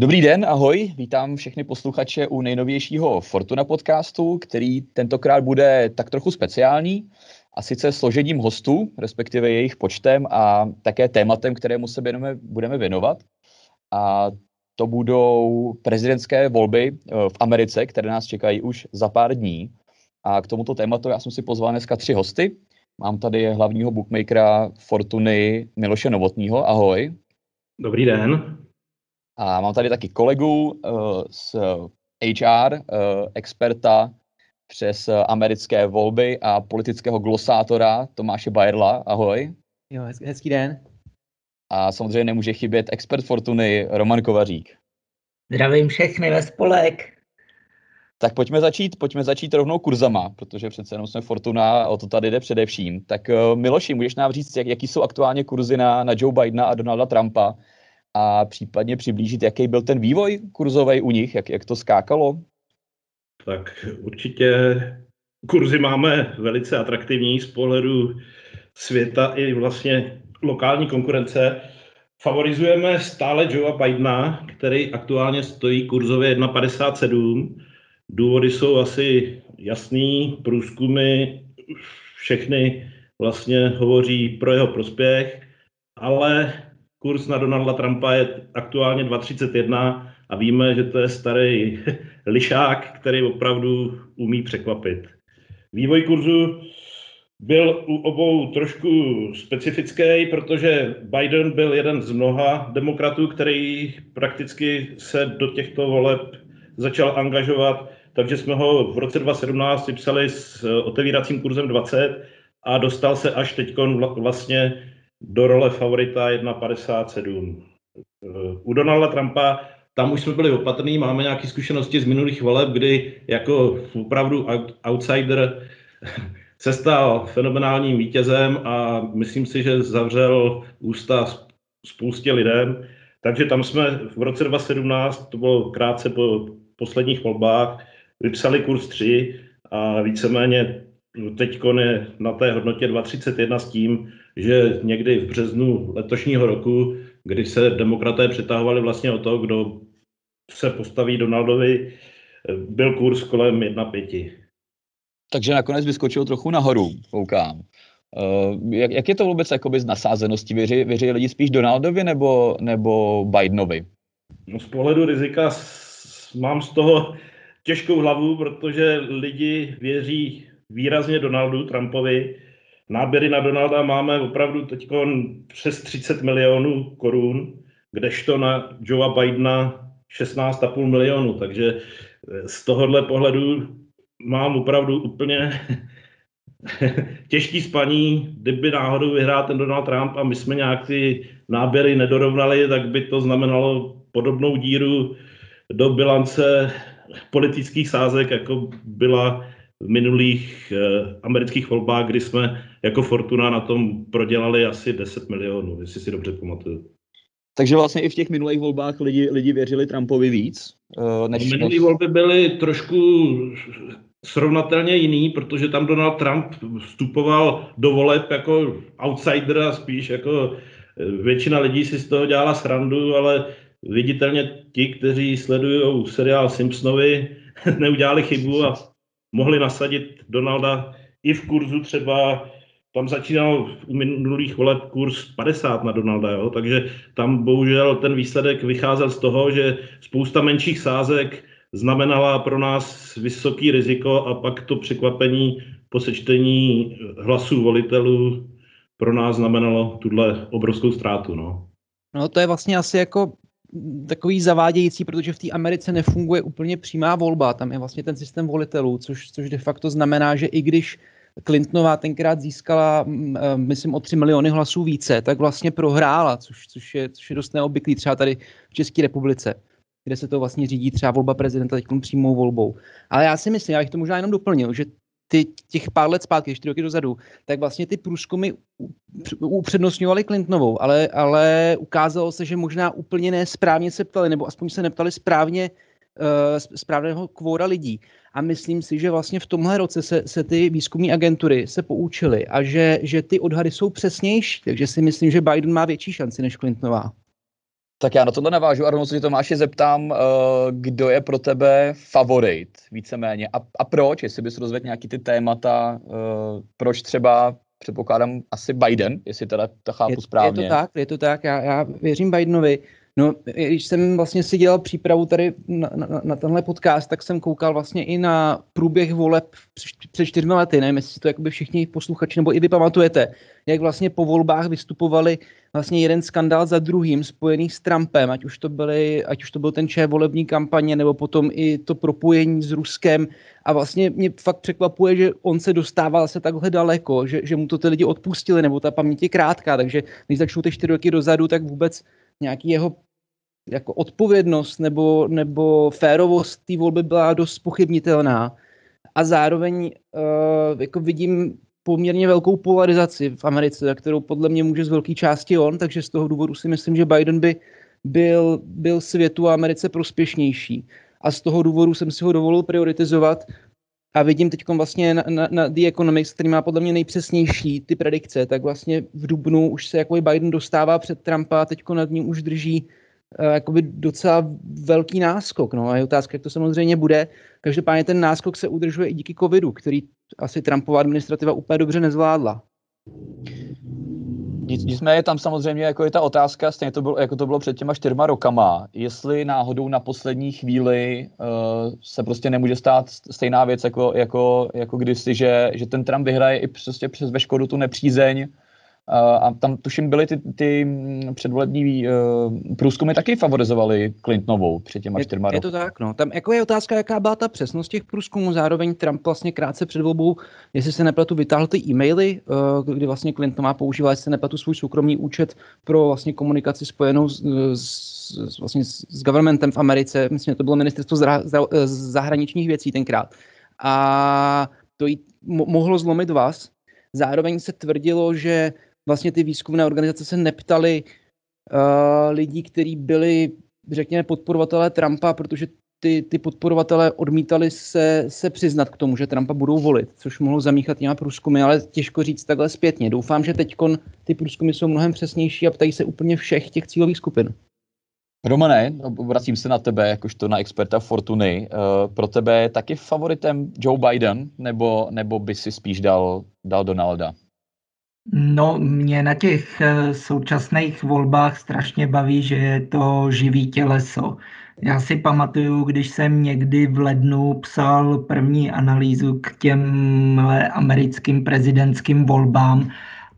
Dobrý den, ahoj, vítám všechny posluchače u nejnovějšího Fortuna podcastu, který tentokrát bude tak trochu speciální, a sice složením hostů, respektive jejich počtem a také tématem, kterému se budeme, budeme věnovat. A to budou prezidentské volby eh, v Americe, které nás čekají už za pár dní. A k tomuto tématu já jsem si pozval dneska tři hosty. Mám tady hlavního bookmakera Fortuny Miloše Novotního. Ahoj. Dobrý den. A mám tady taky kolegu uh, z HR, uh, experta přes americké volby a politického glosátora Tomáše Bajerla. Ahoj. Jo, hezký den. A samozřejmě nemůže chybět expert Fortuny Roman Kovařík. Zdravím všechny ve spolek. Tak pojďme začít, pojďme začít rovnou kurzama, protože přece jenom jsme Fortuna a o to tady jde především. Tak Miloši, můžeš nám říct, jak, jaký jsou aktuálně kurzy na, na Joe Bidena a Donalda Trumpa a případně přiblížit, jaký byl ten vývoj kurzový u nich, jak, jak to skákalo? Tak určitě kurzy máme velice atraktivní z pohledu světa i vlastně lokální konkurence. Favorizujeme stále Joea Bidena, který aktuálně stojí kurzově 1,57. Důvody jsou asi jasný, průzkumy všechny vlastně hovoří pro jeho prospěch, ale kurz na Donalda Trumpa je aktuálně 2,31 a víme, že to je starý lišák, který opravdu umí překvapit. Vývoj kurzu byl u obou trošku specifický, protože Biden byl jeden z mnoha demokratů, který prakticky se do těchto voleb začal angažovat, takže jsme ho v roce 2017 vypsali s otevíracím kurzem 20 a dostal se až teď vlastně do role favorita 1,57. U Donalda Trumpa tam už jsme byli opatrní, máme nějaké zkušenosti z minulých voleb, kdy jako opravdu outsider se stal fenomenálním vítězem a myslím si, že zavřel ústa spoustě lidem. Takže tam jsme v roce 2017, to bylo krátce po posledních volbách, vypsali kurz 3 a víceméně teď je na té hodnotě 2,31 s tím, že někdy v březnu letošního roku, kdy se demokraté přetahovali vlastně o to, kdo se postaví Donaldovi, byl kurz kolem 1,5. Takže nakonec vyskočil trochu nahoru, koukám. Uh, jak, jak je to vůbec jakoby z nasázenosti? Věří, věří lidi spíš Donaldovi nebo, nebo Bidenovi? No z pohledu rizika s, mám z toho těžkou hlavu, protože lidi věří výrazně Donaldu Trumpovi. Náběry na Donalda máme opravdu teď přes 30 milionů korun, kdežto na Joea Bidena 16,5 milionů, takže z tohohle pohledu mám opravdu úplně těžký spaní, kdyby náhodou vyhrál ten Donald Trump a my jsme nějak ty náběry nedorovnali, tak by to znamenalo podobnou díru do bilance politických sázek, jako byla v minulých eh, amerických volbách, kdy jsme jako Fortuna na tom prodělali asi 10 milionů, jestli si dobře pamatuju. Takže vlastně i v těch minulých volbách lidi, lidi věřili Trumpovi víc? Uh, než, Minulé než... volby byly trošku srovnatelně jiný, protože tam Donald Trump vstupoval do voleb jako outsider a spíš jako eh, většina lidí si z toho dělala srandu, ale viditelně ti, kteří sledují seriál Simpsonovi, neudělali chybu a mohli nasadit Donalda i v kurzu třeba tam začínal v minulých voleb kurz 50 na Donalda, jo? takže tam bohužel ten výsledek vycházel z toho, že spousta menších sázek znamenala pro nás vysoký riziko a pak to překvapení po sečtení hlasů volitelů pro nás znamenalo tuhle obrovskou ztrátu. No. no to je vlastně asi jako takový zavádějící, protože v té Americe nefunguje úplně přímá volba, tam je vlastně ten systém volitelů, což, což de facto znamená, že i když Clintonová tenkrát získala, eh, myslím, o 3 miliony hlasů více, tak vlastně prohrála, což, což, je, což je dost neobvyklý třeba tady v České republice, kde se to vlastně řídí třeba volba prezidenta teď přímou volbou. Ale já si myslím, já bych to možná jenom doplnil, že ty, těch pár let zpátky, čtyři roky dozadu, tak vlastně ty průzkumy upřednostňovaly Clintonovou, ale, ale ukázalo se, že možná úplně nesprávně se ptali, nebo aspoň se neptali správně uh, správného kvóra lidí. A myslím si, že vlastně v tomhle roce se, se ty výzkumní agentury se poučily a že, že ty odhady jsou přesnější, takže si myslím, že Biden má větší šanci než Clintonová. Tak já na tohle navážu a rovnou se Tomáši zeptám, uh, kdo je pro tebe favorit víceméně a, a proč, jestli bys rozvedl nějaký ty témata, uh, proč třeba předpokládám asi Biden, jestli teda to chápu je, správně. Je to tak, je to tak, já, já věřím Bidenovi. No, když jsem vlastně si dělal přípravu tady na, na, na tenhle podcast, tak jsem koukal vlastně i na průběh voleb před čtyřmi lety, nevím, jestli to jakoby všichni posluchači nebo i vy pamatujete, jak vlastně po volbách vystupovali vlastně jeden skandál za druhým spojený s Trumpem, ať už to, byly, ať už to byl ten šéf volební kampaně, nebo potom i to propojení s Ruskem. A vlastně mě fakt překvapuje, že on se dostával se takhle daleko, že, že mu to ty lidi odpustili, nebo ta paměť je krátká, takže když začnou ty čtyři roky dozadu, tak vůbec nějaký jeho jako odpovědnost nebo, nebo férovost té volby byla dost pochybnitelná. A zároveň uh, jako vidím poměrně velkou polarizaci v Americe, kterou podle mě může z velké části on, takže z toho důvodu si myslím, že Biden by byl, byl světu a Americe prospěšnější. A z toho důvodu jsem si ho dovolil prioritizovat a vidím teď vlastně na, na, na The Economics, který má podle mě nejpřesnější ty predikce, tak vlastně v Dubnu už se jako Biden dostává před Trumpa a teď nad ním už drží jakoby docela velký náskok. No a je otázka, jak to samozřejmě bude. Každopádně ten náskok se udržuje i díky covidu, který asi Trumpova administrativa úplně dobře nezvládla. Nic, nicméně tam samozřejmě jako je ta otázka, stejně to bylo, jako to bylo před těma čtyřma rokama, jestli náhodou na poslední chvíli uh, se prostě nemůže stát stejná věc jako, jako, jako kdysi, že, že ten Trump vyhraje i prostě přes veškerou tu nepřízeň a tam tuším byly ty, ty mm, předvolební uh, průzkumy taky favorizovaly Clintonovou před těma čtyřma Je to tak, no. Tam jako je otázka, jaká byla ta přesnost těch průzkumů. Zároveň Trump vlastně krátce před volbou, jestli se nepletu, vytáhl ty e-maily, uh, kdy vlastně Clintonová používala, jestli se nepletu, svůj soukromý účet pro vlastně komunikaci spojenou s, s, vlastně s governmentem v Americe. Myslím, že to bylo ministerstvo zra, zra, zahraničních věcí tenkrát. A to jí mo- mohlo zlomit vás. Zároveň se tvrdilo, že vlastně ty výzkumné organizace se neptali uh, lidí, kteří byli, řekněme, podporovatelé Trumpa, protože ty, ty podporovatelé odmítali se, se přiznat k tomu, že Trumpa budou volit, což mohlo zamíchat těma průzkumy, ale těžko říct takhle zpětně. Doufám, že teď ty průzkumy jsou mnohem přesnější a ptají se úplně všech těch cílových skupin. Romane, obracím se na tebe, jakožto na experta Fortuny. Uh, pro tebe je taky favoritem Joe Biden, nebo, nebo by si spíš dal, dal Donalda? No, mě na těch eh, současných volbách strašně baví, že je to živý těleso. Já si pamatuju, když jsem někdy v lednu psal první analýzu k těm americkým prezidentským volbám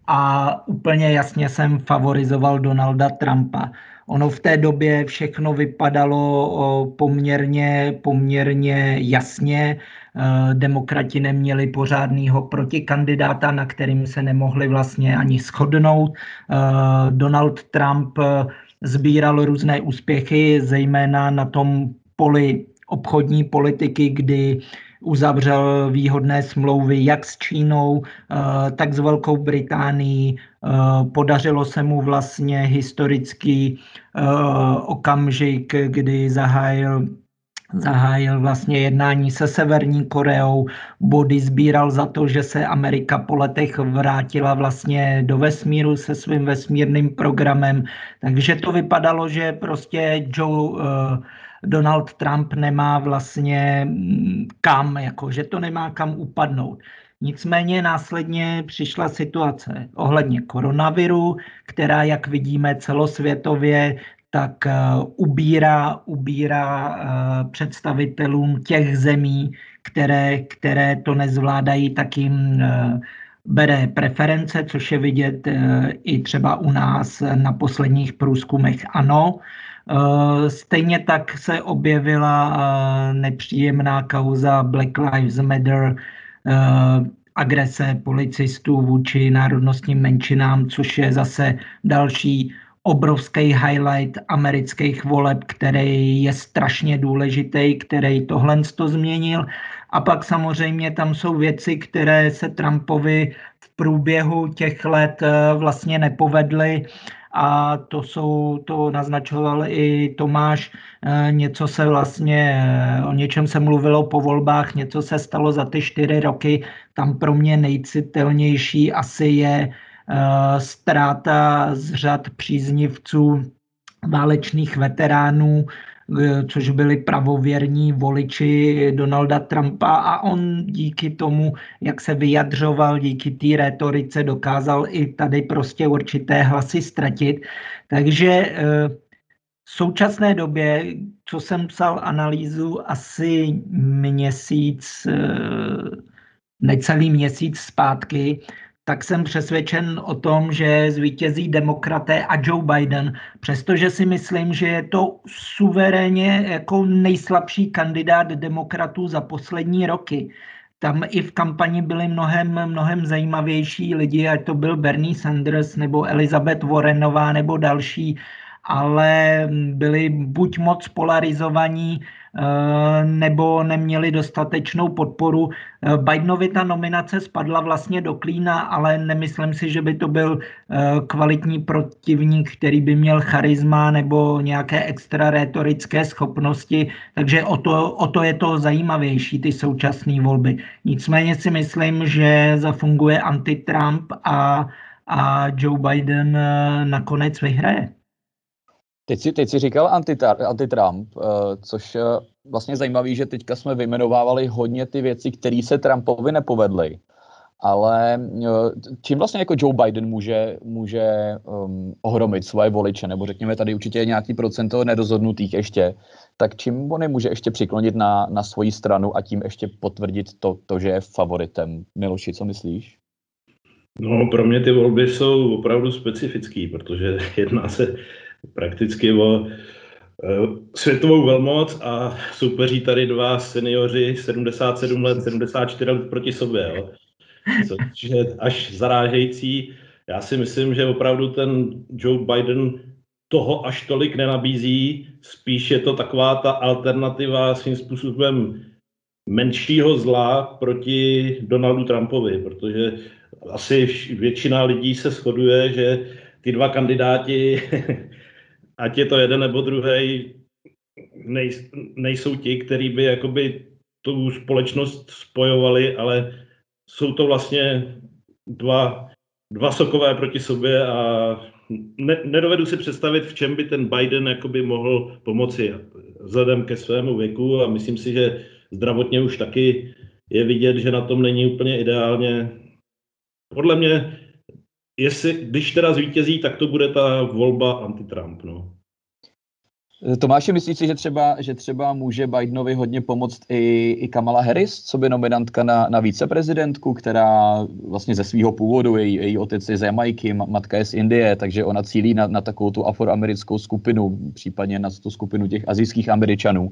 a úplně jasně jsem favorizoval Donalda Trumpa. Ono v té době všechno vypadalo poměrně, poměrně jasně. Eh, demokrati neměli pořádného protikandidáta, na kterým se nemohli vlastně ani shodnout. Eh, Donald Trump eh, sbíral různé úspěchy, zejména na tom poli obchodní politiky, kdy uzavřel výhodné smlouvy jak s Čínou, tak s Velkou Británií. Podařilo se mu vlastně historický okamžik, kdy zahájil zahájil vlastně jednání se Severní Koreou, body sbíral za to, že se Amerika po letech vrátila vlastně do vesmíru se svým vesmírným programem, takže to vypadalo, že prostě Joe Donald Trump nemá vlastně mm, kam, jako, že to nemá kam upadnout. Nicméně následně přišla situace ohledně koronaviru, která, jak vidíme celosvětově, tak eh, ubírá, ubírá eh, představitelům těch zemí, které, které to nezvládají, tak jim eh, bere preference, což je vidět i třeba u nás na posledních průzkumech ano. Stejně tak se objevila nepříjemná kauza Black Lives Matter, agrese policistů vůči národnostním menšinám, což je zase další obrovský highlight amerických voleb, který je strašně důležitý, který tohle to změnil. A pak samozřejmě tam jsou věci, které se Trumpovi v průběhu těch let eh, vlastně nepovedly a to jsou, to naznačoval i Tomáš, eh, něco se vlastně, eh, o něčem se mluvilo po volbách, něco se stalo za ty čtyři roky, tam pro mě nejcitelnější asi je Eh, ztráta z řad příznivců válečných veteránů, což byli pravověrní voliči Donalda Trumpa a on díky tomu, jak se vyjadřoval, díky té retorice dokázal i tady prostě určité hlasy ztratit. Takže eh, v současné době, co jsem psal analýzu asi měsíc, necelý měsíc zpátky, tak jsem přesvědčen o tom, že zvítězí demokraté a Joe Biden, přestože si myslím, že je to suverénně jako nejslabší kandidát demokratů za poslední roky. Tam i v kampani byli mnohem, mnohem zajímavější lidi, ať to byl Bernie Sanders nebo Elizabeth Warrenová nebo další, ale byli buď moc polarizovaní, nebo neměli dostatečnou podporu. Eh, Bidenovi ta nominace spadla vlastně do klína, ale nemyslím si, že by to byl eh, kvalitní protivník, který by měl charisma nebo nějaké extra retorické schopnosti, takže o to, o to je to zajímavější, ty současné volby. Nicméně si myslím, že zafunguje anti-Trump a, a Joe Biden nakonec vyhraje. Teď si, teď si říkal anti-Trump, uh, což uh, vlastně zajímavý, že teďka jsme vyjmenovávali hodně ty věci, které se Trumpovi nepovedly. Ale uh, čím vlastně jako Joe Biden může, může um, ohromit svoje voliče, nebo řekněme tady určitě nějaký procento nerozhodnutých ještě, tak čím on může ještě přiklonit na, na svoji stranu a tím ještě potvrdit to, to, že je favoritem. Miloši, co myslíš? No, pro mě ty volby jsou opravdu specifický, protože jedná se prakticky o eh, světovou velmoc a soupeří tady dva seniori 77 let, 74 let proti sobě. Jo. Což je až zarážející. Já si myslím, že opravdu ten Joe Biden toho až tolik nenabízí, spíš je to taková ta alternativa svým způsobem menšího zla proti Donaldu Trumpovi, protože asi většina lidí se shoduje, že ty dva kandidáti ať je to jeden nebo druhý, nej, nejsou ti, kteří by jakoby tu společnost spojovali, ale jsou to vlastně dva, dva sokové proti sobě a ne, nedovedu si představit, v čem by ten Biden jakoby mohl pomoci vzhledem ke svému věku a myslím si, že zdravotně už taky je vidět, že na tom není úplně ideálně. Podle mě jestli, když teda zvítězí, tak to bude ta volba anti-Trump. No. Tomáši, myslíš si, že třeba, že třeba může Bidenovi hodně pomoct i, i Kamala Harris, co by nominantka na, na víceprezidentku, která vlastně ze svého původu, její, její otec je z Jamajky, matka je z Indie, takže ona cílí na, na takovou tu afroamerickou skupinu, případně na tu skupinu těch azijských američanů.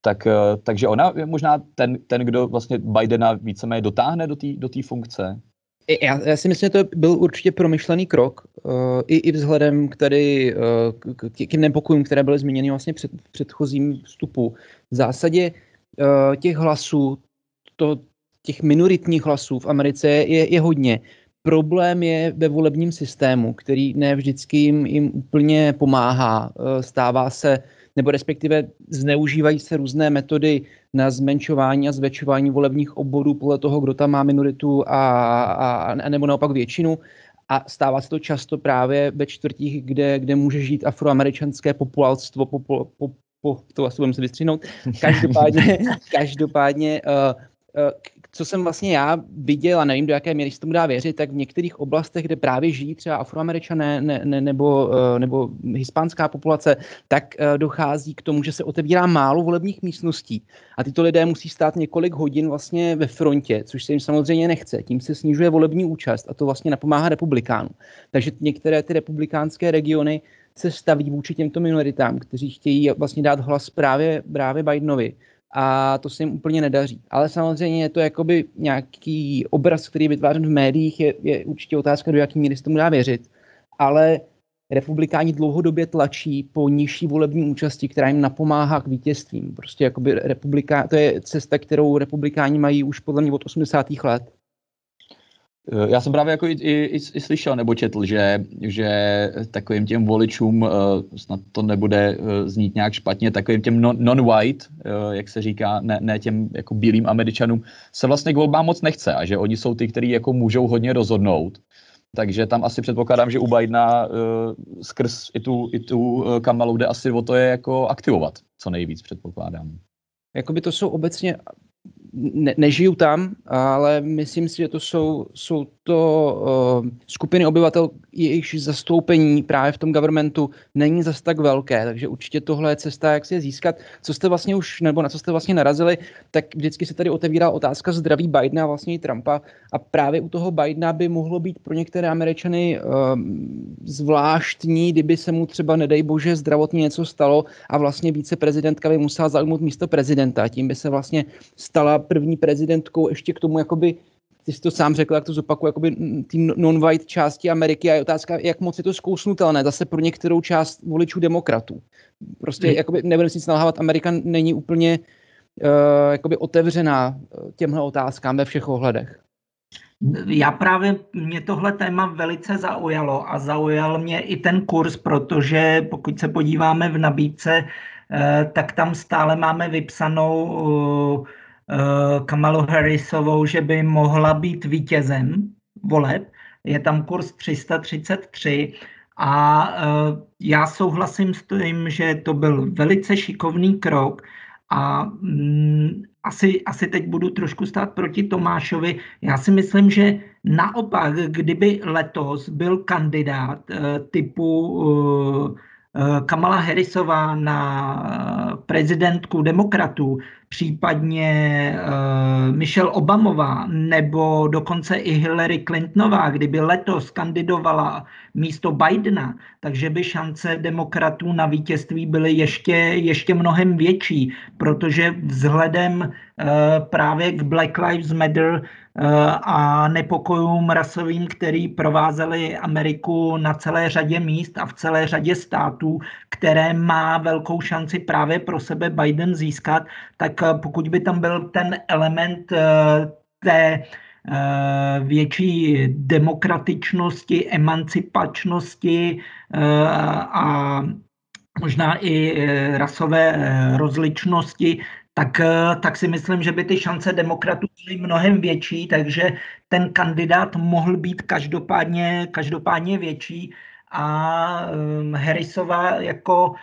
Tak, eh, takže ona je možná ten, ten, kdo vlastně Bidena víceméně dotáhne do té do funkce. Já, já si myslím, že to byl určitě promyšlený krok, uh, i, i vzhledem k, tady, uh, k těm nepokojům, které byly zmíněny vlastně před, v předchozím vstupu. V zásadě uh, těch hlasů, to, těch minoritních hlasů v Americe je, je hodně. Problém je ve volebním systému, který ne vždycky jim, jim úplně pomáhá. Uh, stává se uh, nebo respektive zneužívají se různé metody na zmenšování a zvětšování volebních obvodů podle toho, kdo tam má minoritu a, a, a nebo naopak většinu. A stává se to často právě ve čtvrtích, kde, kde může žít afroameričanské populárstvo, po, po, po, to asi budeme se vystříhnout. Každopádně, každopádně uh, uh, co jsem vlastně já viděl, a nevím, do jaké míry se tomu dá věřit, tak v některých oblastech, kde právě žijí třeba afroameričané ne, ne, nebo, eh, nebo hispánská populace, tak eh, dochází k tomu, že se otevírá málo volebních místností. A tyto lidé musí stát několik hodin vlastně ve frontě, což se jim samozřejmě nechce. Tím se snižuje volební účast a to vlastně napomáhá republikánům. Takže některé ty republikánské regiony se staví vůči těmto minoritám, kteří chtějí vlastně dát hlas právě, právě Bidenovi a to se jim úplně nedaří. Ale samozřejmě je to jakoby nějaký obraz, který je vytvářen v médiích, je, je určitě otázka, do jaký míry se tomu dá věřit. Ale republikáni dlouhodobě tlačí po nižší volební účasti, která jim napomáhá k vítězstvím. Prostě jakoby republiká, to je cesta, kterou republikáni mají už podle mě od 80. let. Eh, já jsem právě jako i, i, i slyšel nebo četl, že, že takovým těm voličům, uh, snad to nebude uh, znít nějak špatně, takovým těm non-white, jak se říká, ne, ne těm jako bílým američanům, se vlastně k volbám moc nechce a že oni jsou ty, kteří jako můžou hodně rozhodnout. takže tam asi předpokládám, že u Bidena uh, skrz i tu, i tu Kamalu jde asi o to je jako aktivovat, co nejvíc předpokládám. Jakoby to jsou obecně ne, nežiju tam, ale myslím si, že to jsou, jsou to uh, skupiny obyvatel, jejichž zastoupení právě v tom governmentu není zas tak velké, takže určitě tohle je cesta, jak si je získat. Co jste vlastně už, nebo na co jste vlastně narazili, tak vždycky se tady otevírá otázka zdraví Bidena a vlastně i Trumpa a právě u toho Bidena by mohlo být pro některé Američany uh, zvláštní, kdyby se mu třeba, nedej bože, zdravotně něco stalo a vlastně viceprezidentka by musela zaujmout místo prezidenta. Tím by se vlastně stala první prezidentkou ještě k tomu, jakoby ty jsi to sám řekl, jak to zopakuju, jakoby ty non-white části Ameriky a je otázka, jak moc je to zkousnutelné, zase pro některou část voličů demokratů. Prostě hmm. jakoby, nebudeme si nalhávat, Amerika není úplně uh, jakoby otevřená eh, těmhle otázkám ve všech ohledech. Já právě, mě tohle téma velice zaujalo a zaujal mě i ten kurz, protože pokud se podíváme v nabídce, uh, tak tam stále máme vypsanou uh, Eh, Kamalu Harrisovou, že by mohla být vítězem voleb. Je tam kurz 333 a eh, já souhlasím s tím, že to byl velice šikovný krok a mm, asi, asi teď budu trošku stát proti Tomášovi. Já si myslím, že naopak, kdyby letos byl kandidát eh, typu Kamala Harrisová na prezidentku demokratů, případně uh, Michelle Obamová nebo dokonce i Hillary Clintonová, kdyby letos kandidovala místo Bidena, takže by šance demokratů na vítězství byly ještě, ještě mnohem větší, protože vzhledem uh, právě k Black Lives Matter uh, a nepokojům rasovým, který provázely Ameriku na celé řadě míst a v celé řadě států, které má velkou šanci právě pro sebe Biden získat, tak pokud by tam byl ten element eh, té eh, větší demokratičnosti, emancipačnosti a možná i rasové rozličnosti, tak, tak si myslím, že by ty šance demokratů byly mnohem větší, takže ten kandidát mohl být každopádně, každopádně větší. A Harrisova jako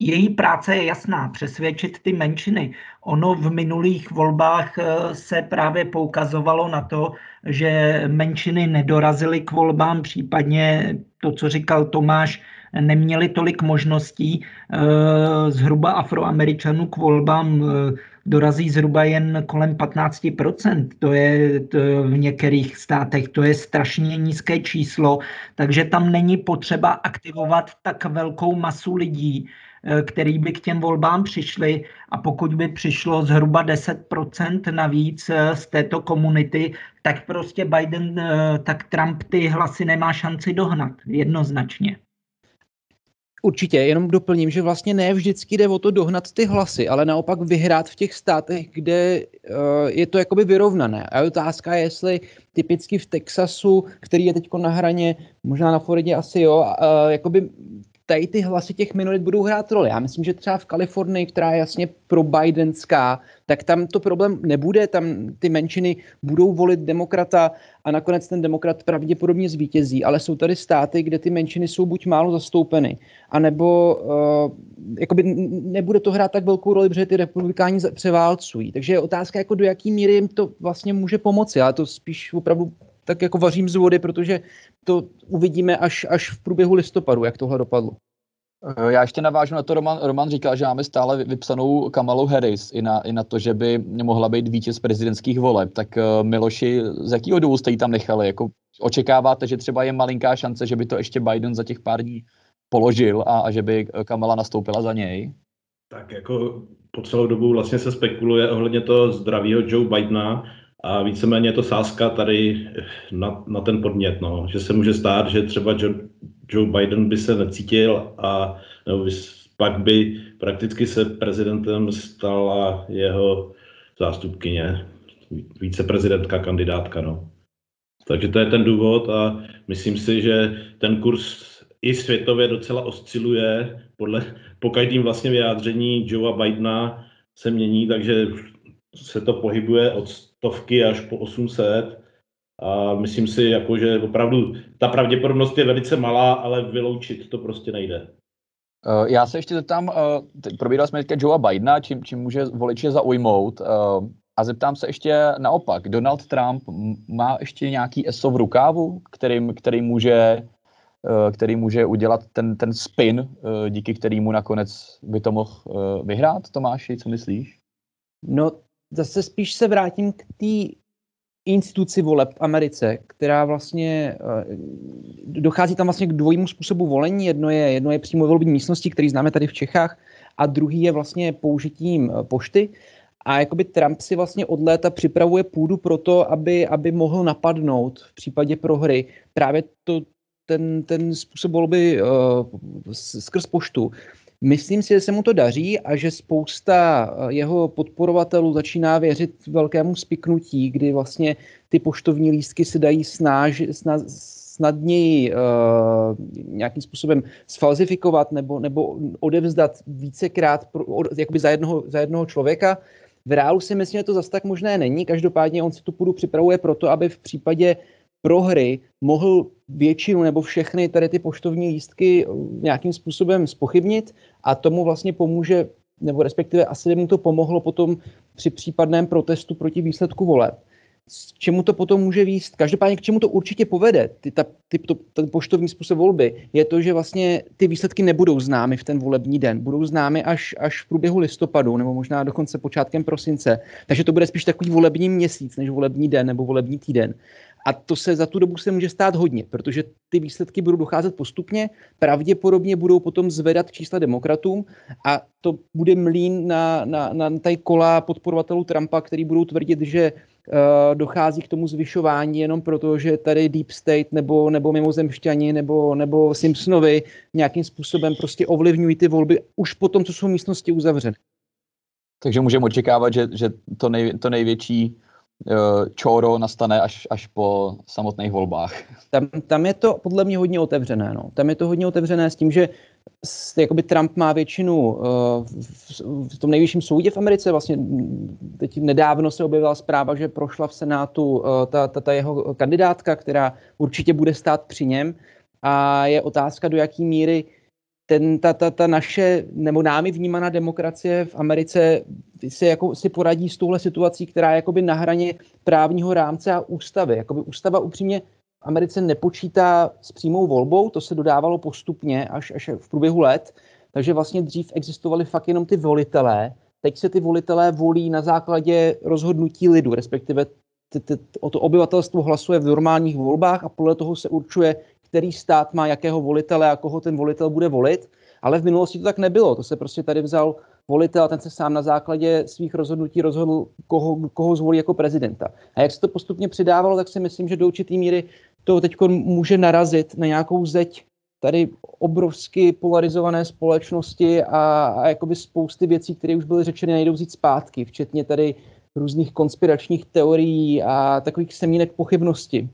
její práce je jasná, přesvědčit ty menšiny. Ono v minulých volbách eh, se právě poukazovalo na to, že menšiny nedorazily k volbám, případně to, co říkal Tomáš, neměli tolik možností. Eh, zhruba afroameričanů k volbám eh, dorazí zhruba jen kolem 15%. To je to v některých státech, to je strašně nízké číslo, takže tam není potřeba aktivovat tak velkou masu lidí, který by k těm volbám přišli a pokud by přišlo zhruba 10% navíc eh, z této komunity, tak prostě Biden, eh, tak Trump ty hlasy nemá šanci dohnat, jednoznačně. Určitě, jenom doplním, že vlastně ne vždycky jde o to dohnat ty hlasy, ale naopak vyhrát v těch státech, kde je to jakoby vyrovnané. A otázka je, jestli typicky v Texasu, který je teď na hraně, možná na Floridě asi jo, jakoby tady ty hlasy těch minorit budou hrát roli. Já myslím, že třeba v Kalifornii, která je jasně pro Bidenská, tak tam to problém nebude, tam ty menšiny budou volit demokrata a nakonec ten demokrat pravděpodobně zvítězí, ale jsou tady státy, kde ty menšiny jsou buď málo zastoupeny, anebo uh, jakoby nebude to hrát tak velkou roli, protože ty republikáni převálcují. Takže je otázka, jako do jaký míry jim to vlastně může pomoci. Já to spíš opravdu tak jako vařím z vody, protože to uvidíme až, až v průběhu listopadu, jak tohle dopadlo. Eh, já ještě navážu na to, Roman, Roman říkal, že máme stále vypsanou Kamalu Harris i na, i na to, že by mohla být vítěz prezidentských voleb. Tak uh, Miloši, z jakého důvodu jste ji tam nechali? Jako, očekáváte, že třeba je malinká šance, že by to ještě Biden za těch pár dní položil a, a že by Kamala nastoupila za něj? Tak jako po celou dobu vlastně se spekuluje ohledně toho zdravého Joe Bidena, a víceméně je to sázka tady na, na ten podnět, no. že se může stát, že třeba Joe, Joe Biden by se necítil a nebo by, pak by prakticky se prezidentem stala jeho zástupkyně, víceprezidentka, kandidátka. No. Takže to je ten důvod a myslím si, že ten kurz i světově docela osciluje podle po každém vlastně vyjádření Joea Bidena se mění, takže se to pohybuje od stovky až po 800 A myslím si, jako, že opravdu ta pravděpodobnost je velice malá, ale vyloučit to prostě nejde. Uh, já se ještě zeptám, uh, probírali jsme teďka Joea Bidena, čím, čím může voliče zaujmout. Uh, a zeptám se ještě naopak, Donald Trump má ještě nějaký ESO v rukávu, kterým, který může který může udělat ten, ten spin, díky kterému nakonec by to mohl vyhrát. Tomáši, co myslíš? No, zase spíš se vrátím k té instituci voleb v Americe, která vlastně, dochází tam vlastně k dvojímu způsobu volení. Jedno je, jedno je přímo volební místnosti, který známe tady v Čechách, a druhý je vlastně použitím pošty. A jakoby Trump si vlastně od léta připravuje půdu pro to, aby, aby mohl napadnout v případě prohry právě to, ten, ten způsob volby uh, skrz poštu. Myslím si, že se mu to daří a že spousta eh, jeho podporovatelů začíná věřit velkému spiknutí, kdy vlastně ty poštovní lístky se dají snáž, snad, snadněji uh, nějakým způsobem sfalzifikovat nebo, nebo odevzdat vícekrát pro, od, jakoby za, jednoho, za jednoho člověka. V reálu si myslím, že to zase tak možné není. Každopádně on si tu půdu připravuje proto, aby v případě prohry mohl většinu nebo všechny tady ty poštovní lístky eh, nějakým způsobem spochybnit a tomu vlastně pomůže, nebo respektive asi mu to pomohlo potom při případném protestu proti výsledku voleb čemu to potom může výst. Každopádně k čemu to určitě povede, ty, ta, ty, to, ten poštovní způsob volby, je to, že vlastně ty výsledky nebudou známy v ten volební den. Budou známy až, až v průběhu listopadu, nebo možná dokonce počátkem prosince. Takže to bude spíš takový volební měsíc, než volební den nebo volební týden. A to se za tu dobu se může stát hodně, protože ty výsledky budou docházet postupně, pravděpodobně budou potom zvedat čísla demokratům a to bude mlín na, na, na tady kola podporovatelů Trumpa, který budou tvrdit, že dochází k tomu zvyšování jenom proto, že tady Deep State nebo, nebo mimozemšťani nebo, nebo Simpsonovi nějakým způsobem prostě ovlivňují ty volby už po tom, co jsou místnosti uzavřeny. Takže můžeme očekávat, že, že to, nej, to největší čoro nastane až, až po samotných volbách. Tam, tam je to podle mě hodně otevřené. No. Tam je to hodně otevřené s tím, že jakoby Trump má většinu uh, v, v tom nejvyšším soudě v Americe. Vlastně teď nedávno se objevila zpráva, že prošla v Senátu uh, ta, ta, ta jeho kandidátka, která určitě bude stát při něm. A je otázka, do jaké míry ten, ta, ta, ta naše nebo námi vnímaná demokracie v Americe si, jako, si poradí s touhle situací, která je jakoby na hraně právního rámce a ústavy. Jakoby ústava upřímně v Americe nepočítá s přímou volbou, to se dodávalo postupně až, až v průběhu let, takže vlastně dřív existovaly fakt jenom ty volitelé, teď se ty volitelé volí na základě rozhodnutí lidu, respektive o to obyvatelstvo hlasuje v normálních volbách a podle toho se určuje, který stát má jakého volitele a koho ten volitel bude volit. Ale v minulosti to tak nebylo. To se prostě tady vzal volitel a ten se sám na základě svých rozhodnutí rozhodl, koho, koho zvolí jako prezidenta. A jak se to postupně přidávalo, tak si myslím, že do určitý míry to teď může narazit na nějakou zeď tady obrovsky polarizované společnosti a, a jakoby spousty věcí, které už byly řečeny, nejdou vzít zpátky, včetně tady různých konspiračních teorií a takových semínek pochybnosti.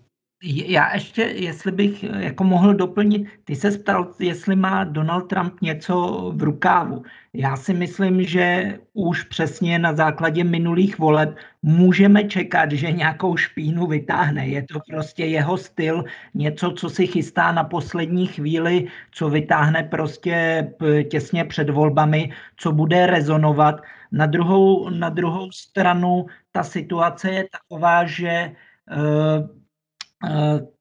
Já ještě, jestli bych jako mohl doplnit, ty se ptal, jestli má Donald Trump něco v rukávu. Já si myslím, že už přesně na základě minulých voleb můžeme čekat, že nějakou špínu vytáhne. Je to prostě jeho styl, něco, co si chystá na poslední chvíli, co vytáhne prostě těsně před volbami, co bude rezonovat. Na druhou, na druhou stranu ta situace je taková, že uh,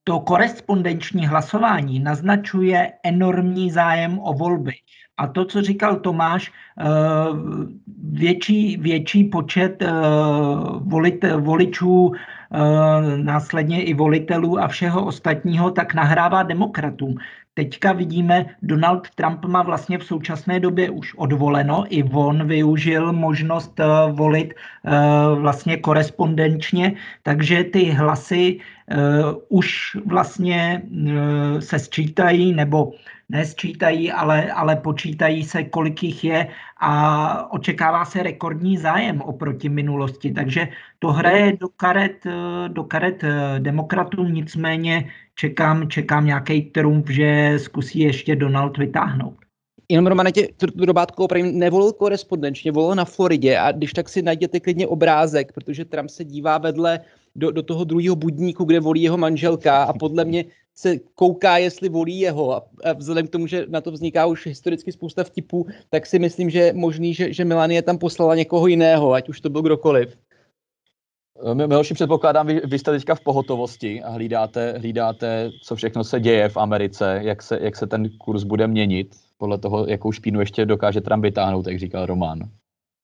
to korespondenční hlasování naznačuje enormní zájem o volby. A to, co říkal Tomáš, eh, větší, větší počet eh, volit, voličů, eh, následně i volitelů a všeho ostatního, tak nahrává demokratům. Teďka vidíme, Donald Trump má vlastně v současné době už odvoleno, i on využil možnost volit vlastně korespondenčně, takže ty hlasy už vlastně se sčítají nebo nesčítají, ale, ale počítají se, kolik jich je a očekává se rekordní zájem oproti minulosti. Takže to hraje do karet, do karet eh, demokratům, nicméně čekám, čekám nějaký trumf, že zkusí ještě Donald vytáhnout. Jenom Romane, tě Robátko opravdu nevolil korespondenčně, volil na Floridě a když tak si najděte klidně obrázek, protože Trump se dívá vedle do, do toho druhého budníku, kde volí jeho manželka a podle mě se kouká, jestli volí jeho. A, a vzhledem k tomu, že na to vzniká už historicky spousta vtipů, tak si myslím, že je možný, že, že Melanie tam poslala někoho jiného, ať už to byl kdokoliv. Miloši, předpokládám, vy, vy jste teďka v pohotovosti a hlídáte, hlídáte, co všechno se děje v Americe, jak se, jak se ten kurz bude měnit, podle toho, jakou špínu ještě dokáže Trump vytáhnout, jak říkal Roman.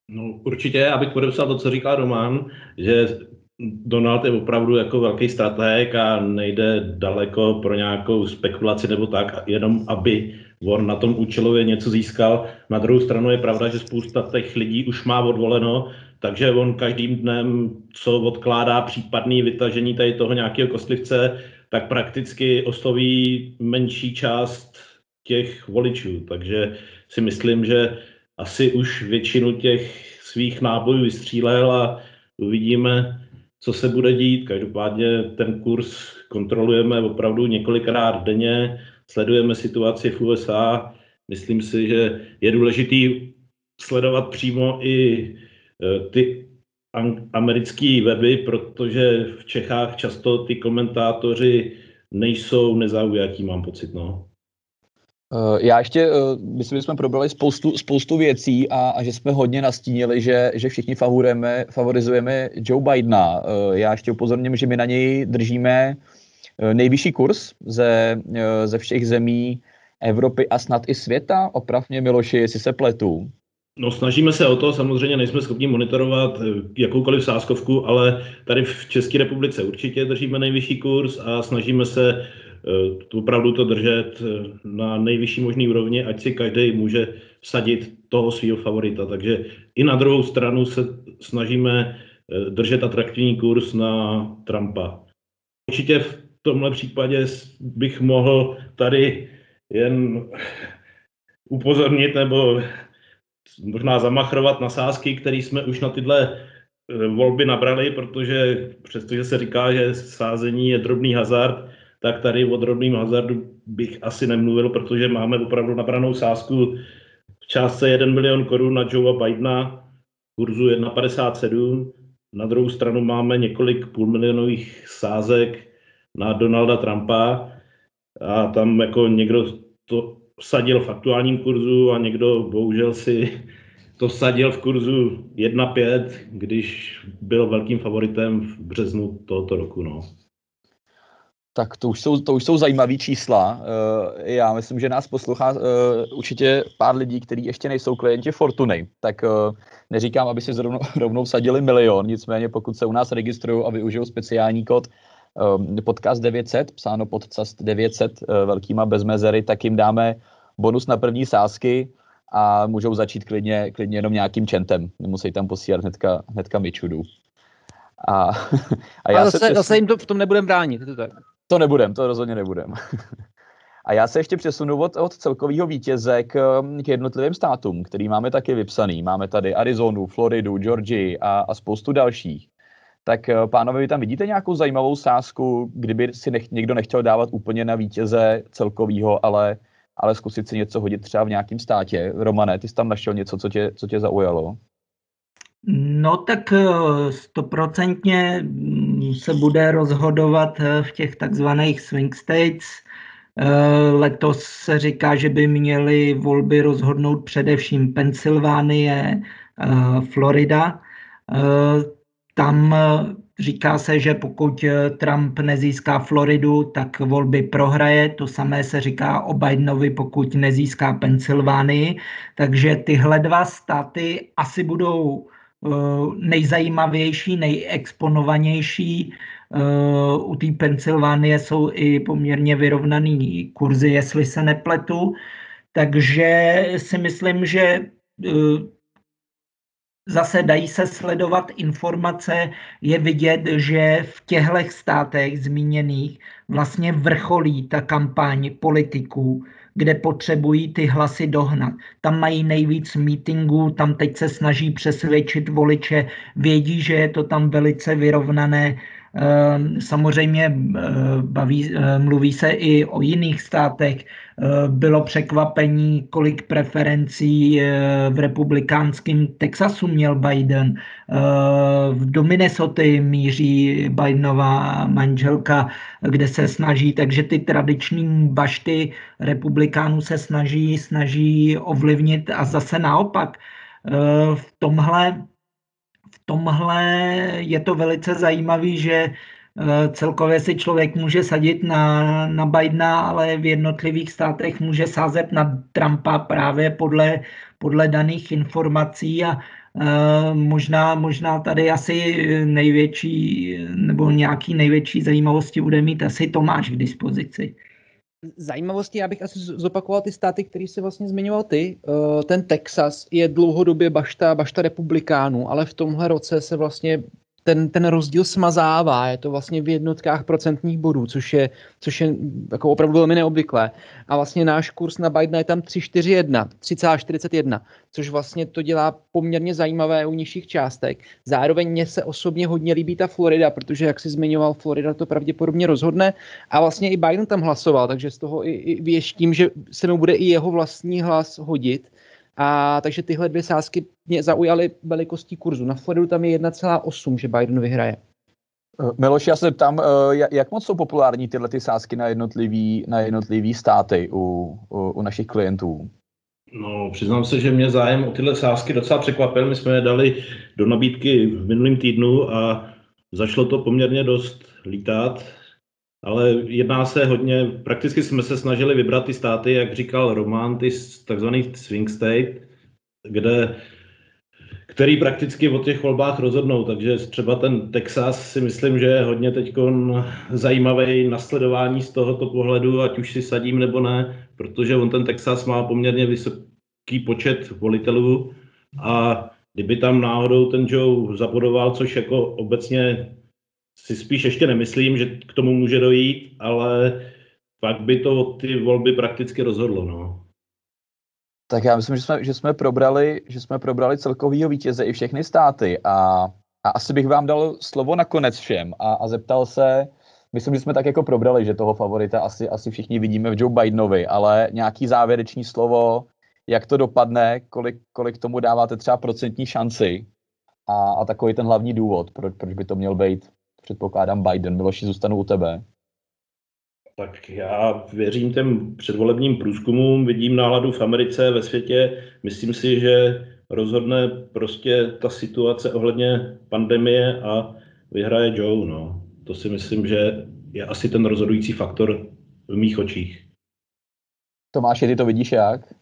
No určitě, abych podepsal to, co říkal Roman, že Donald je opravdu jako velký strateg a nejde daleko pro nějakou spekulaci nebo tak, jenom aby on na tom účelově něco získal. Na druhou stranu je pravda, že spousta těch lidí už má odvoleno, takže on každým dnem, co odkládá případný vytažení tady toho nějakého kostlivce, tak prakticky osloví menší část těch voličů. Takže si myslím, že asi už většinu těch svých nábojů vystřílel a uvidíme, co se bude dít. Každopádně ten kurz kontrolujeme opravdu několikrát denně, sledujeme situaci v USA. Myslím si, že je důležitý sledovat přímo i e, ty americké weby, protože v Čechách často ty komentátoři nejsou nezaujatí, mám pocit. No. Eh, já ještě, eh, myslím, že jsme probrali spoustu, spoustu věcí a, a že jsme hodně nastínili, že, že všichni favorizujeme, favorizujeme Joe Bidena. Eh, já ještě upozorním, že my na něj držíme nejvyšší kurz ze, ze všech zemí Evropy a snad i světa. Opravně Miloši, jestli se pletu. No snažíme se o to, samozřejmě nejsme schopni monitorovat jakoukoliv sáskovku, ale tady v České republice určitě držíme nejvyšší kurz a snažíme se opravdu to držet eh, na nejvyšší možný úrovni, ať si každý může vsadit toho svého favorita. Takže i na druhou stranu se snažíme eh, držet atraktivní kurz na Trumpa. Určitě v tomhle případě bych mohl tady jen upozornit nebo možná zamachrovat na sázky, které jsme už na tyhle volby nabrali, protože přestože se říká, že sázení je drobný hazard, tak tady o drobným hazardu bych asi nemluvil, protože máme opravdu nabranou sázku v částce 1 milion korun na Joea Bidena, kurzu 1,57. Na druhou stranu máme několik půlmilionových sázek na Donalda Trumpa a tam jako někdo to sadil v aktuálním kurzu a někdo bohužel si to sadil v kurzu 1,5, když byl velkým favoritem v březnu tohoto roku. No. Tak to už jsou, to už jsou zajímavé čísla. Eh, já myslím, že nás poslouchá eh, určitě pár lidí, kteří ještě nejsou klienti Fortuny. Tak eh, neříkám, aby si zrovnou, rovnou sadili milion, nicméně pokud se u nás registrují a využijou speciální kód podcast 900, psáno podcast 900 velkýma bezmezery, tak jim dáme bonus na první sázky a můžou začít klidně, klidně jenom nějakým čentem. Nemusí tam posílat hnedka, hnedka myčudu. A, a já a zase, se zase jim to v tom nebudem bránit. To tak. To nebudem, to rozhodně nebudem. A já se ještě přesunu od, od celkového vítěze k, k jednotlivým státům, který máme taky vypsaný. Máme tady Arizonu, Floridu, Georgii a, a spoustu dalších. Tak eh, pánové, vy tam vidíte nějakou zajímavou sázku, kdyby si nech, někdo nechtěl dávat úplně na vítěze celkového, ale, ale zkusit si něco hodit třeba v nějakém státě. Romane, ty jsi tam našel něco, co tě, co tě zaujalo? No tak eh, stoprocentně mm, se bude rozhodovat eh, v těch takzvaných swing states. Eh, letos se říká, že by měly volby rozhodnout především Pensylvánie, Florida. Tam říká se, že pokud Trump nezíská Floridu, tak volby prohraje. To samé se říká o Bidenovi, pokud nezíská Pensylvánii. Takže tyhle dva státy asi budou nejzajímavější, nejexponovanější. Eh, u té Pensylvánie jsou i poměrně vyrovnaný kurzy, jestli se nepletu. Takže si myslím, že eh, zase dají se sledovat informace, je vidět, že v těchto státech zmíněných vlastně vrcholí ta kampaň politiků kde potřebují ty hlasy dohnat. Tam mají nejvíc mítingů, tam teď se snaží přesvědčit voliče, vědí, že je to tam velice vyrovnané samozřejmě eh, baví, eh, mluví se i o jiných státech. Eh, bylo překvapení, kolik preferencí v republikánském Texasu měl Biden. Do Minnesota míří Bidenová manželka, kde se snaží, takže ty tradiční bašty republikánů se snaží, snaží ovlivnit a zase naopak v tomhle tomhle je to velice zajímavý, že eh, celkově si člověk může sadit na, na Bidena, ale v jednotlivých státech může sázet na Trumpa právě podle, podle daných informací a uh, možná, možná tady asi největší nebo nějaký největší zajímavosti bude mít asi Tomáš k dispozici zajímavosti, já bych asi zopakoval ty státy, které se vlastně zmiňoval ty. Eh, ten Texas je dlouhodobě bašta, bašta republikánů, ale v tomhle roce se vlastně ten, ten rozdíl smazává, je to vlastně v jednotkách procentních bodů, což je, což je jako opravdu velmi neobvyklé. A vlastně náš kurz na Bidena je tam 3,41, 3,41, což vlastně to dělá poměrně zajímavé u nižších částek. Zároveň mně se osobně hodně líbí ta Florida, protože jak si zmiňoval, Florida to pravděpodobně rozhodne a vlastně i Biden tam hlasoval, takže z toho i, i věštím, že se mu bude i jeho vlastní hlas hodit a takže tyhle dvě sázky mě zaujaly velikostí kurzu. Na Floridu tam je 1,8, že Biden vyhraje. Eh, Miloš, já se ptám, eh, jak moc jsou populární tyhle ty sázky na jednotlivý, na jednotlivý státy u, u, u našich klientů? No, přiznám se, že mě zájem o tyhle sázky docela překvapil. My jsme je dali do nabídky v minulém týdnu a zašlo to poměrně dost lítat ale jedná se hodně, prakticky jsme se snažili vybrat ty státy, jak říkal Roman, ty takzvaný swing state, kde, který prakticky o těch volbách rozhodnou, takže třeba ten Texas si myslím, že je hodně teď zajímavý nasledování z tohoto pohledu, ať už si sadím nebo ne, protože on ten Texas má poměrně vysoký počet volitelů a kdyby tam náhodou ten Joe zabodoval, což jako obecně si spíš ještě nemyslím, že k tomu může dojít, ale pak by to ty volby prakticky rozhodlo. No. Tak já myslím, že jsme, že jsme probrali, že jsme probrali celkovýho vítěze i všechny státy a, a asi bych vám dal slovo nakonec všem a, a zeptal se, myslím, že jsme tak jako probrali, že toho favorita asi, asi všichni vidíme v Joe Bidenovi, ale nějaký závěrečný slovo, jak to dopadne, kolik, kolik tomu dáváte třeba procentní šanci a, a takový ten hlavní důvod, proč, proč by to měl být předpokládám Biden. Miloši, zůstanu u tebe. Tak já věřím těm předvolebním průzkumům, vidím náladu v Americe, ve světě. Myslím si, že rozhodne prostě ta situace ohledně pandemie a vyhraje Joe. No. To si myslím, že je asi ten rozhodující faktor v mých očích. Tomáš, ty to vidíš jak?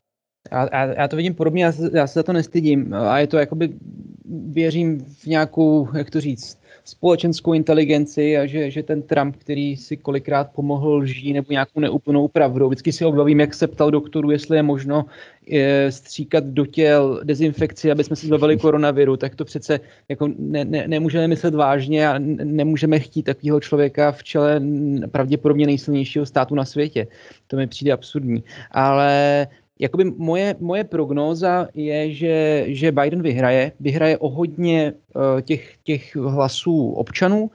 Já, já, já to vidím podobně, já se, já se za to nestydím. A je to jakoby, věřím v nějakou, jak to říct, společenskou inteligenci a že, že ten Trump, který si kolikrát pomohl lží nebo nějakou neúplnou pravdou, vždycky si obavím, jak se ptal doktoru, jestli je možno je, stříkat do těl dezinfekci, aby jsme si zbavili koronaviru, tak to přece jako ne, ne, nemůžeme myslet vážně a nemůžeme chtít takového člověka v čele pravděpodobně nejsilnějšího státu na světě. To mi přijde absurdní. Ale jakoby moje, moje prognóza je, že, že Biden vyhraje, vyhraje o hodně uh, těch, těch hlasů občanů,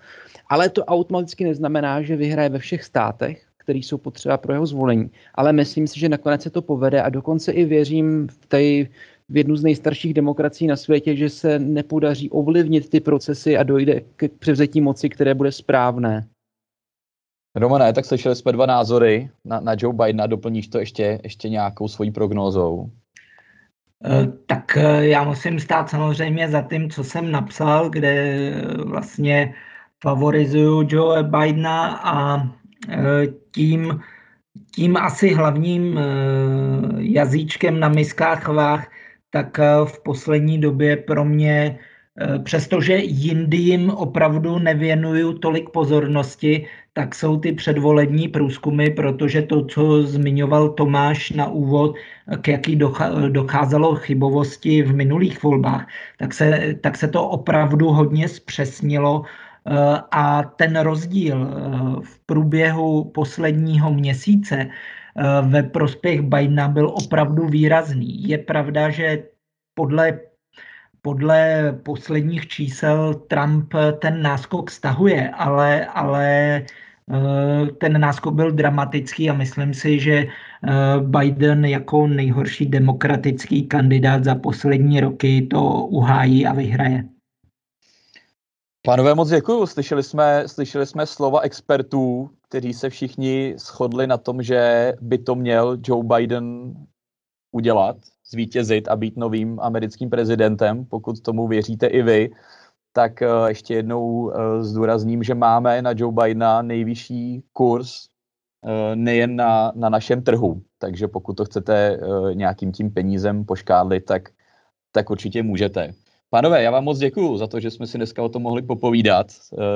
ale to automaticky neznamená, že vyhraje ve všech státech, které jsou potřeba pro jeho zvolení. Ale myslím si, že nakonec se to povede a dokonce i věřím v té v jednu z nejstarších demokracií na světě, že se nepodaří ovlivnit ty procesy a dojde k převzetí moci, které bude správné. Romane, tak slyšeli jsme dva názory na, na Joe Bidena, doplníš to ještě, ještě nějakou svojí prognózou? Eh, tak eh, já musím stát samozřejmě za tím, co jsem napsal, kde vlastně favorizuju Joe Bidena a eh, tím, tím asi hlavním jazyčkem na miskách vách, tak v poslední době pro mě Přestože jindy jim opravdu nevěnuju tolik pozornosti, tak jsou ty předvolební průzkumy, protože to, co zmiňoval Tomáš na úvod, k jaký docházelo chybovosti v minulých volbách, tak se, tak se to opravdu hodně zpřesnilo eh, a ten rozdíl eh, v průběhu posledního měsíce eh, ve prospěch Bidena byl opravdu výrazný. Je pravda, že podle podle posledních čísel Trump ten náskok stahuje, ale, ale ten náskok byl dramatický a myslím si, že eh, Biden jako nejhorší demokratický kandidát za poslední roky to uhájí a vyhraje. Pánové, moc děkuji. Slyšeli jsme, slyšeli jsme slova expertů, kteří se všichni shodli na tom, že by to měl Joe Biden udělat, zvítězit a být novým americkým prezidentem, pokud tomu věříte i vy, tak eh, ještě jednou eh, zdůrazním, že máme na Joe Bidena nejvyšší kurz eh, nejen na, na našem trhu, takže pokud to chcete nějakým tím penízem poškádlit, tak, tak určitě můžete. Pánové, já vám moc děkuji za to, že jsme si dneska o tom mohli popovídat.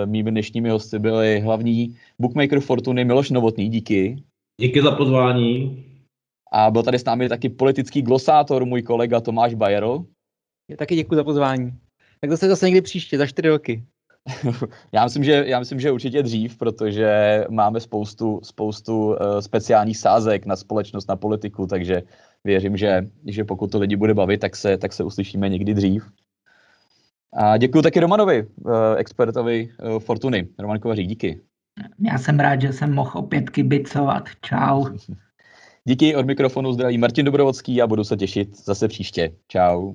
Mými dnešními hosty byli hlavní bookmaker Fortuny Miloš Novotný, díky. Díky za pozvání. A byl tady s námi taky politický glosátor, můj kolega Tomáš Bajerl. Já taky děkuji za pozvání. Tak zase zase někdy příště, za čtyři roky. já, myslím, že, já myslím, že určitě dřív, protože máme spoustu, spoustu uh, speciálních sázek na společnost, na politiku, takže věřím, že, že pokud to lidi bude bavit, tak se, tak se uslyšíme někdy dřív. A děkuji taky Romanovi, uh, expertovi uh, Fortuny. Roman Kovařík, díky. Já jsem rád, že jsem mohl opět kibicovat. Čau. Díky od mikrofonu zdraví Martin Dobrovodský a budu se těšit zase příště. Čau.